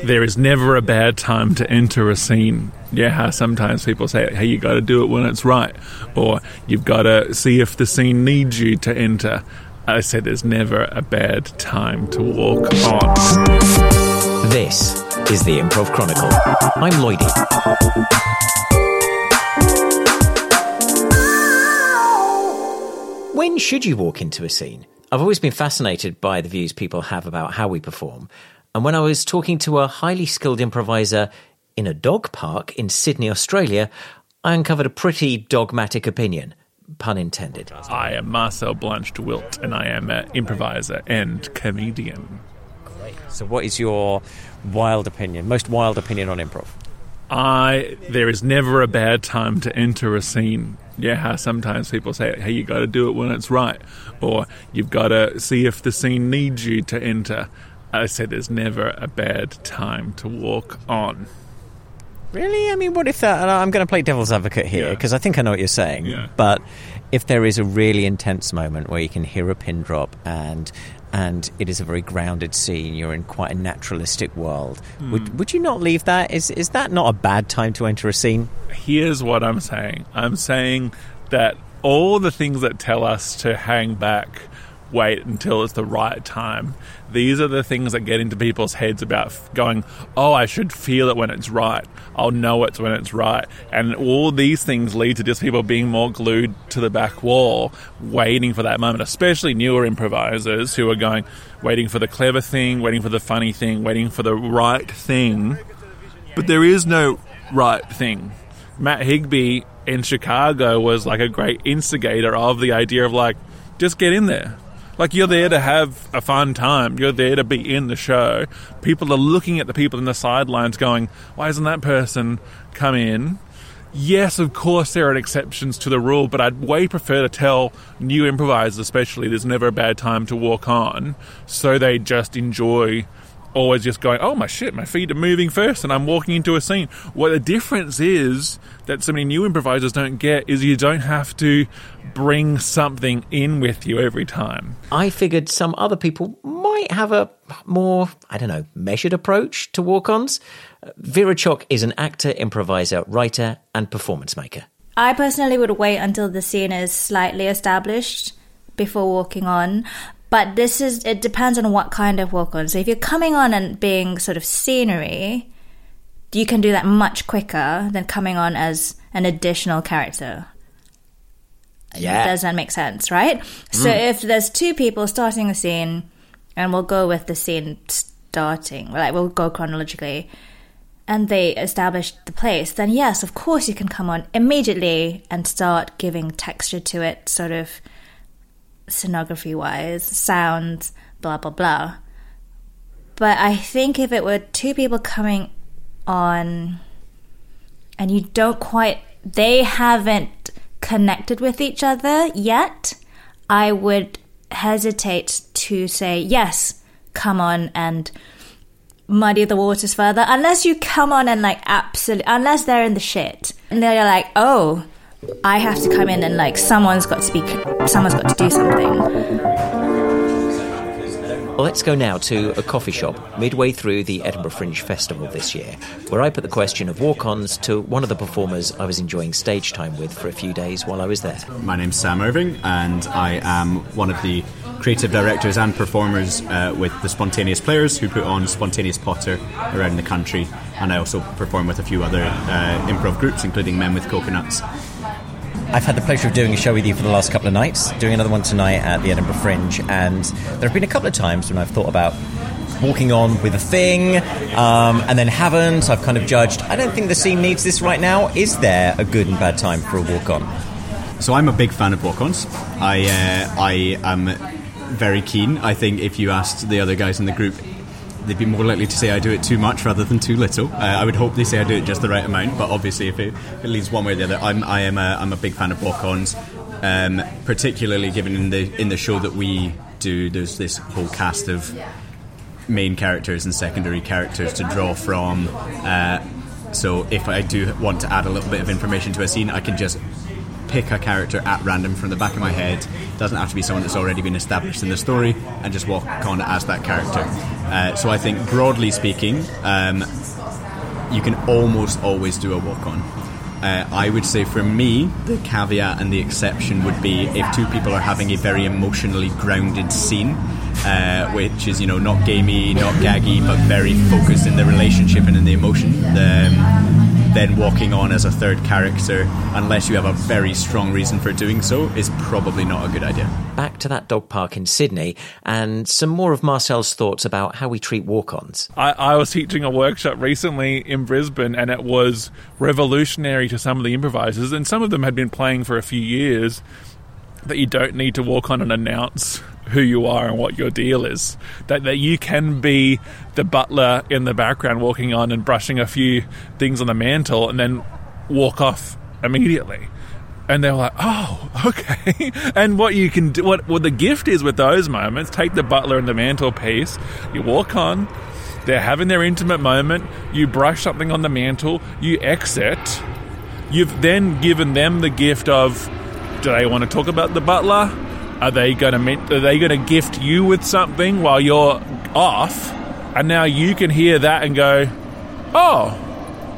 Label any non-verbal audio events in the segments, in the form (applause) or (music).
There is never a bad time to enter a scene. Yeah, sometimes people say, hey, you got to do it when it's right, or you've got to see if the scene needs you to enter. I say there's never a bad time to walk on. This is the Improv Chronicle. I'm Lloydie. When should you walk into a scene? I've always been fascinated by the views people have about how we perform. And when I was talking to a highly skilled improviser in a dog park in Sydney, Australia, I uncovered a pretty dogmatic opinion. Pun intended. I am Marcel Blanch-de Wilt, and I am an improviser and comedian. Great. So, what is your wild opinion, most wild opinion on improv? I there is never a bad time to enter a scene. Yeah, how sometimes people say, "Hey, you got to do it when it's right," or "You've got to see if the scene needs you to enter." I say there's never a bad time to walk on. Really? I mean, what if that? and I'm going to play devil's advocate here Yeah. because I think I know what you're saying. Yeah. But if there is a really intense moment where you can hear a pin drop and and it is a very grounded scene, you're in quite a naturalistic world. Hmm. Would would you not leave that? Is is that not a bad time to enter a scene? Here's what I'm saying. I'm saying that all the things that tell us to hang back, wait until it's the right time. These are the things that get into people's heads about going, oh, I should feel it when it's right. I'll know it's when it's right. And all these things lead to just people being more glued to the back wall, waiting for that moment, especially newer improvisers who are going, waiting for the clever thing, waiting for the funny thing, waiting for the right thing. But there is no right thing. Matt Higby in Chicago was like a great instigator of the idea of like, just get in there. Like you're there to have a fun time. You're there to be in the show. People are looking at the people in the sidelines going, why isn't that person come in? Yes, of course there are exceptions to the rule, but I'd way prefer to tell new improvisers, especially, there's never a bad time to walk on, so they just enjoy always just going, oh my shit, my feet are moving first and I'm walking into a scene. What the difference is that so many new improvisers don't get is you don't have to bring something in with you every time. I figured some other people might have a more, I don't know, measured approach to walk-ons. Uh, Vera Chok is an actor, improviser, writer, and performance maker. I personally would wait until the scene is slightly established before walking on. But this is, it depends on what kind of walk on. So if you're coming on and being sort of scenery, you can do that much quicker than coming on as an additional character. Yeah. Does that make sense, right? So mm. if there's two people starting a scene, and we'll go with the scene starting, like we'll go chronologically, and they establish the place, then yes, of course you can come on immediately and start giving texture to it, sort of scenography wise, sounds, blah, blah, blah. But I think if it were two people coming on and you don't quite, they haven't connected with each other yet, I would hesitate to say, yes, come on and muddy the waters further. Unless you come on and like absolutely, unless they're in the shit. And they're like, oh, I have to come in and like someone's got to be, someone's got to do something. Let's go now to a coffee shop midway through the Edinburgh Fringe Festival this year, where I put the question of walk ons to one of the performers I was enjoying stage time with for a few days while I was there. My name's Sam Irving, and I am one of the creative directors and performers uh, with the Spontaneous Players, who put on Spontaneous Potter around the country. And I also perform with a few other uh, improv groups, including Men with Coconuts. I've had the pleasure of doing a show with you for the last couple of nights, doing another one tonight at the Edinburgh Fringe, and there have been a couple of times when I've thought about walking on with a thing um, and then haven't. I've kind of judged, I don't think the scene needs this right now. Is there a good and bad time for a walk on? So I'm a big fan of walk-ons. I uh, I am very keen. I think if you asked the other guys in the group, they'd be more likely to say I do it too much rather than too little. Uh, I would hope they say I do it just the right amount, but obviously if it, if it leads one way or the other, I'm I am a, I'm a big fan of walk-ons, um, particularly given in the in the show that we do. There's this whole cast of main characters and secondary characters to draw from. Uh, so if I do want to add a little bit of information to a scene, I can just pick a character at random from the back of my head. Doesn't have to be someone that's already been established in the story, and just walk on as that character. Uh, so I think, broadly speaking, um, you can almost always do a walk on. Uh, I would say for me, the caveat and the exception would be if two people are having a very emotionally grounded scene, uh, which is, you know, not gamey, not gaggy, but very focused in the relationship and in the emotion. Um, then walking on as a third character, unless you have a very strong reason for doing so, is probably not a good idea. Back to that dog park in Sydney and some more of Marcel's thoughts about how we treat walk ons. I, I was teaching a workshop recently in Brisbane, and it was revolutionary to some of the improvisers, and some of them had been playing for a few years. That you don't need to walk on and announce who you are and what your deal is. That that you can be the butler in the background walking on and brushing a few things on the mantle and then walk off immediately. And they were like, "Oh, okay." (laughs) and what you can do, what what the gift is with those moments, take the butler and the mantelpiece, you walk on. They're having their intimate moment. You brush something on the mantle. You exit. You've then given them the gift of, do they want to talk about the butler? Are they going to meet, are they going to gift you with something while you're off? And now you can hear that and go, oh,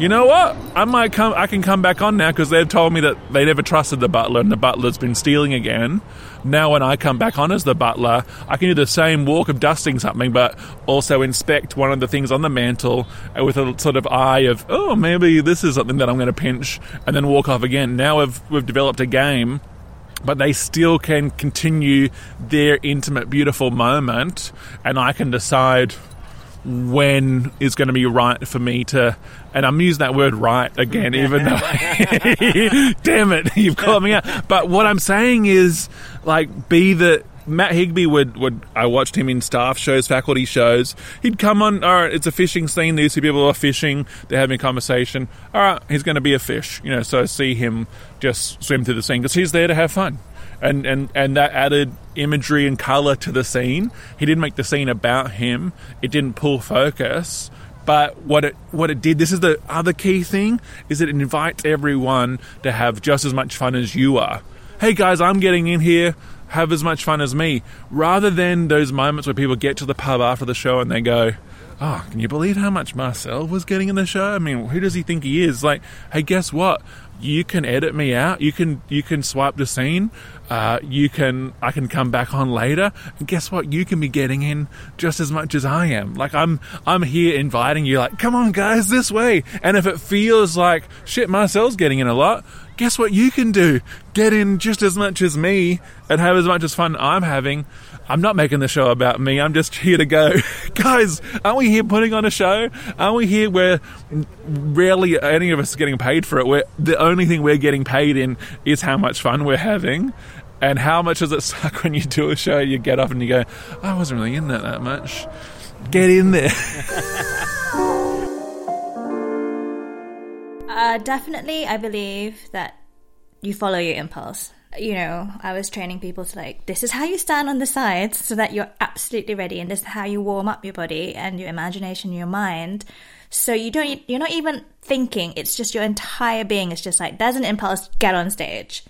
you know what? I might come. I can come back on now because they've told me that they never trusted the butler, and the butler's been stealing again. Now, when I come back on as the butler, I can do the same walk of dusting something, but also inspect one of the things on the mantle uh, with a sort of eye of, oh, maybe this is something that I'm going to pinch, and then walk off again. Now we've we've developed a game but they still can continue their intimate, beautiful moment, and I can decide when is going to be right for me to and I'm using that word right again even though (laughs) (laughs) damn it you've called me out. But what I'm saying is like be the Matt Higby would, would I watched him in staff shows, faculty shows. He'd come on, all right, it's a fishing scene. These two people are fishing. They're having a conversation. All right, he's going to be a fish, you know. So see him just swim through the scene because he's there to have fun and, and, and that added imagery and color to the scene. He didn't make the scene about him. It didn't pull focus. But what it what it did, this is the other key thing, is it invites everyone to have just as much fun as you are. Hey guys, I'm getting in here, have as much fun as me. Rather than those moments where people get to the pub after the show and they go, Oh, can you believe how much Marcel was getting in the show? I mean, who does he think he is? Like, hey, guess what? You can edit me out. You can you can swipe the scene. Uh, you can I can come back on later, and guess what? You can be getting in just as much as I am. Like I'm I'm here inviting you. Like, come on, guys, this way. And if it feels like shit, Marcel's getting in a lot. Guess what you can do? Get in just as much as me and have as much as fun I'm having. I'm not making the show about me. I'm just here to go, (laughs) guys. Aren't we here putting on a show? Aren't we here where rarely any of us are getting paid for it? Where the only thing we're getting paid in is how much fun we're having. And how much does it (laughs) suck when you do a show, you get up and you go, I wasn't really in that that much. Get in there. (laughs) uh, definitely, I believe that you follow your impulse. You know, I was training people to like, this is how you stand on the sides so that you're absolutely ready, and this is how you warm up your body and your imagination, your mind. So you don't, you're not even thinking. It's just your entire being is just like, there's an impulse, get on stage.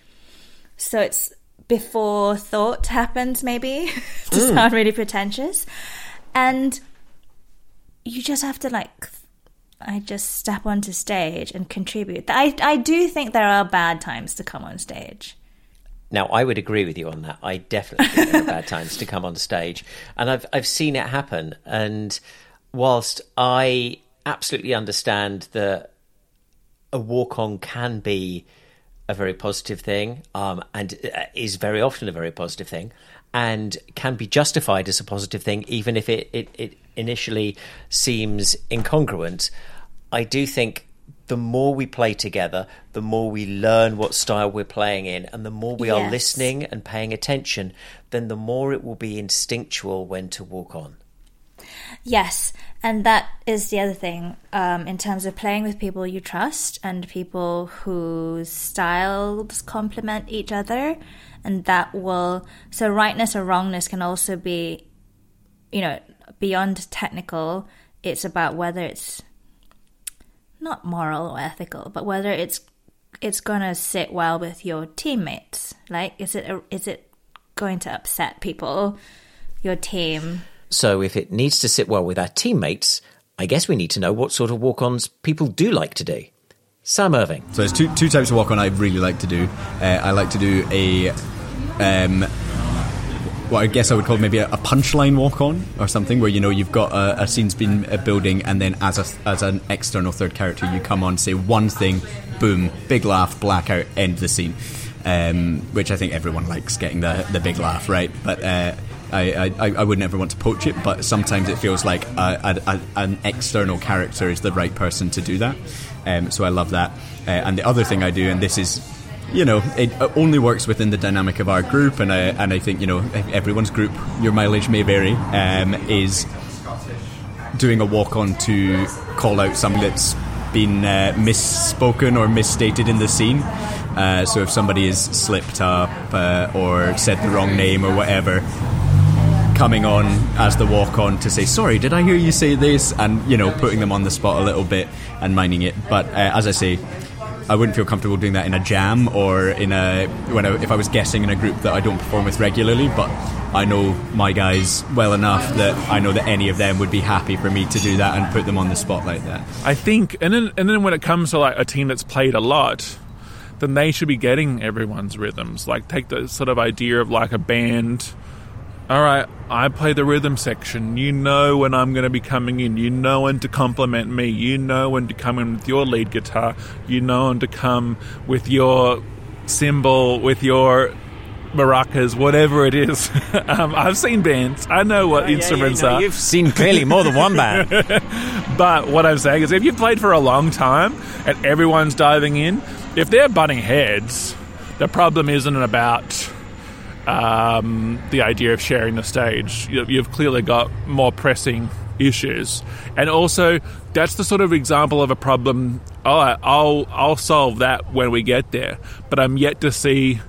So it's before thought happens, maybe, (laughs) to mm. sound really pretentious. and you just have to like I just step onto stage and contribute. I I do think there are bad times to come on stage. Now, I would agree with you on that. I definitely think there are bad times to come on stage, and I've I've seen it happen. And whilst I absolutely understand that a walk on can be a very positive thing, um, and uh, is very often a very positive thing, and can be justified as a positive thing, even if it, it, it initially seems incongruent. I do think the more we play together, the more we learn what style we're playing in, and the more we Yes. are listening and paying attention, then the more it will be instinctual when to walk on. Yes, and that is the other thing um, in terms of playing with people you trust and people whose styles complement each other, and that will so rightness or wrongness can also be, you know, beyond technical. It's about whether it's not moral or ethical, but whether it's it's gonna sit well with your teammates. Like, is it is it going to upset people, your team? So if it needs to sit well with our teammates, I guess we need to know what sort of walk ons people do like to do. Sam Irving. So there's two two types of walk on I really like to do. Uh, I like to do a um, what I guess I would call maybe a, punchline walk on or something where you know you've got a, a scene's been uh, building and then as a, as an external third character you come on say one thing, boom, big laugh, blackout, end the scene. Um, which I think everyone likes getting the the big laugh, right? But uh, I, I, I wouldn't ever want to poach it, but sometimes it feels like a, a, a, an external character is the right person to do that. Um, so I love that. Uh, and the other thing I do, and this is, you know, it only works within the dynamic of our group, and I, and I think, you know, everyone's group, your mileage may vary, um, is doing a walk on to call out something that's been uh, misspoken or misstated in the scene. Uh, so if somebody has slipped up uh, or said the wrong name or whatever, coming on as the walk on to say, sorry, did I hear you say this? And, you know, putting them on the spot a little bit and minding it. But uh, as I say, I wouldn't feel comfortable doing that in a jam or in a when I, if I was guessing in a group that I don't perform with regularly. But I know my guys well enough that I know that any of them would be happy for me to do that and put them on the spot like that. I think, and then and then when it comes to like a team that's played a lot, then they should be getting everyone's rhythms. Like take the sort of idea of like a band. All right, I play the rhythm section. You know when I'm going to be coming in. You know when to compliment me. You know when to come in with your lead guitar. You know when to come with your cymbal, with your maracas, whatever it is. (laughs) um, I've seen bands. I know what instruments are. You've seen clearly more than one band. (laughs) But what I'm saying is, if you've played for a long time and everyone's diving in, if they're butting heads, the problem isn't about um, the idea of sharing the stage. You- You've clearly got more pressing issues, and also that's the sort of example of a problem. Right, I'll I'll solve that when we get there, but I'm yet to see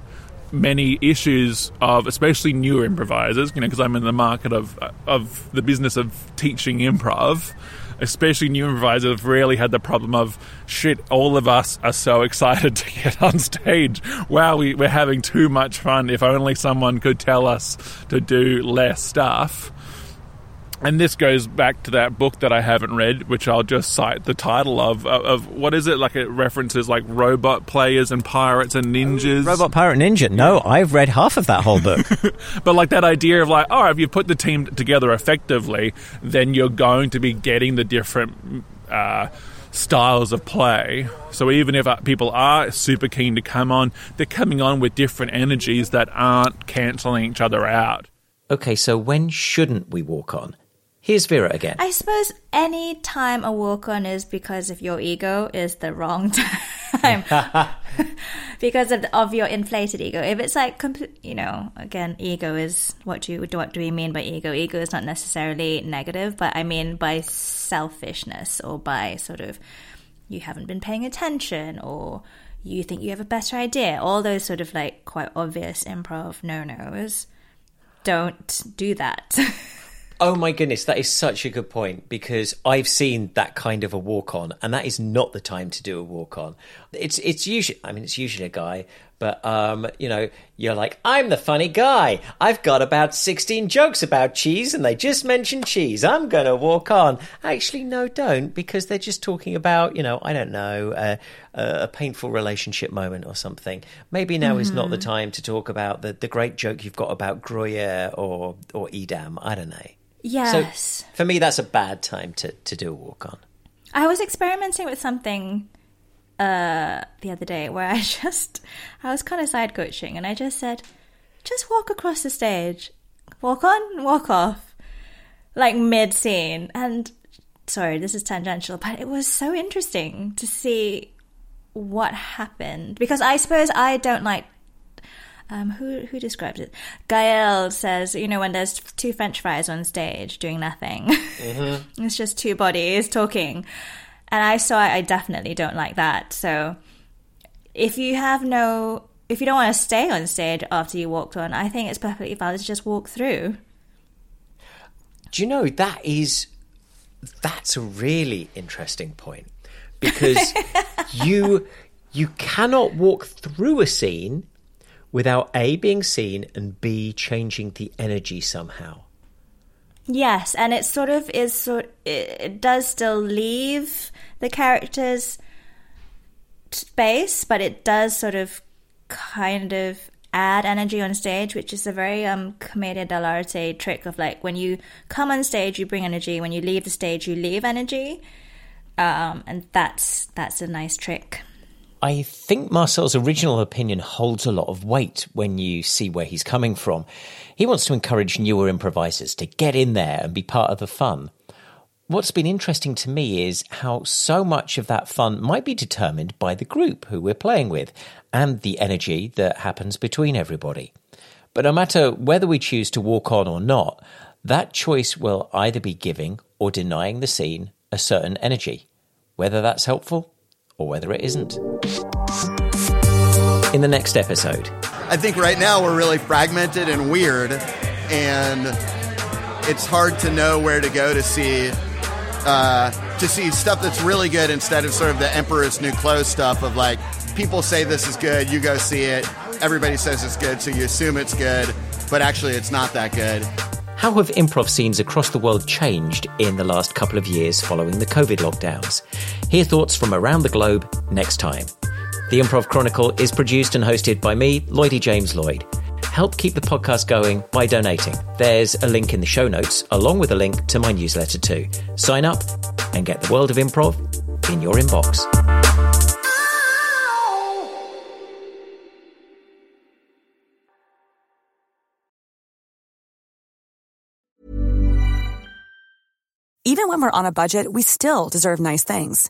many issues of especially newer improvisers, you know, because I'm in the market of of the business of teaching improv. Especially new improvisers have really had the problem of shit. All of us are so excited (laughs) to get on stage. Wow, we, we're having too much fun. If only someone could tell us to do less stuff. And this goes back to that book that I haven't read, which I'll just cite the title of. Of, of what is it? Like it references like robot players and pirates and ninjas. Robot Pirate Ninja. No, I've read half of that whole book. (laughs) But like that idea of like, oh, if you put the team together effectively, then you're going to be getting the different uh, styles of play. So even if uh, people are super keen to come on, they're coming on with different energies that aren't cancelling each other out. Okay, so when shouldn't we walk on? Here's Vera again. I suppose any time a walk on is because of your ego is the wrong (laughs) time. (laughs) because of, of your inflated ego. If it's like, you know, again, ego is what do you, what do we mean by ego? Ego is not necessarily negative, but I mean by selfishness or by sort of you haven't been paying attention or you think you have a better idea. All those sort of like quite obvious improv no nos. Don't do that. (laughs) Oh my goodness, that is such a good point because I've seen that kind of a walk on, and that is not the time to do a walk on. It's it's usually, I mean, it's usually a guy, But um, you know, you're like, I'm the funny guy. I've got about 16 jokes about cheese, and they just mentioned cheese. I'm gonna walk on. Actually, no, don't, because they're just talking about, you know, I don't know, uh, a painful relationship moment or something. Maybe now mm-hmm. is not the mm-hmm. time to talk about the, the great joke you've got about Gruyere or or Edam. I don't know. Yes. So for me, that's a bad time to, to do a walk on. I was experimenting with something uh, the other day where (laughs) I just, I was kind of side coaching and I just said, just walk across the stage, walk on, walk off, like mid scene. And sorry, this is tangential, but it was so interesting to see what happened because I suppose I don't like um, who who describes it? Gael says, you know, when there's two French fries on stage doing nothing, mm-hmm. (laughs) it's just two bodies talking, and I saw I definitely don't like that. So if you have no, if you don't want to stay on stage after you walked on, I think it's perfectly valid to just walk through. Do you know that is that's a really interesting point because (laughs) you you cannot walk through a scene without A being seen and B changing the energy somehow. Yes, and it sort of is sort it does still leave the characters space, but it does sort of kind of add energy on stage, which is a very um commedia dell'arte trick of like when you come on stage you bring energy, when you leave the stage you leave energy. Um, and that's that's a nice trick. I think Marcel's original opinion holds a lot of weight when you see where he's coming from. He wants to encourage newer improvisers to get in there and be part of the fun. What's been interesting to me is how so much of that fun might be determined by the group who we're playing with and the energy that happens between everybody. But no matter whether we choose to walk on or not, that choice will either be giving or denying the scene a certain energy. Whether that's helpful or whether it isn't. In the next episode, I think right now we're really fragmented and weird, and it's hard to know where to go to see uh, to see stuff that's really good instead of sort of the Emperor's New Clothes stuff of like people say this is good, you go see it, everybody says it's good, so you assume it's good, but actually it's not that good. How have improv scenes across the world changed in the last couple of years following the COVID lockdowns? Hear thoughts from around the globe next time. The Improv Chronicle is produced and hosted by me, Lloydie James Lloyd. Help keep the podcast going by donating. There's a link in the show notes, along with a link to my newsletter too. Sign up and get the world of improv in your inbox. Even when we're on a budget, we still deserve nice things.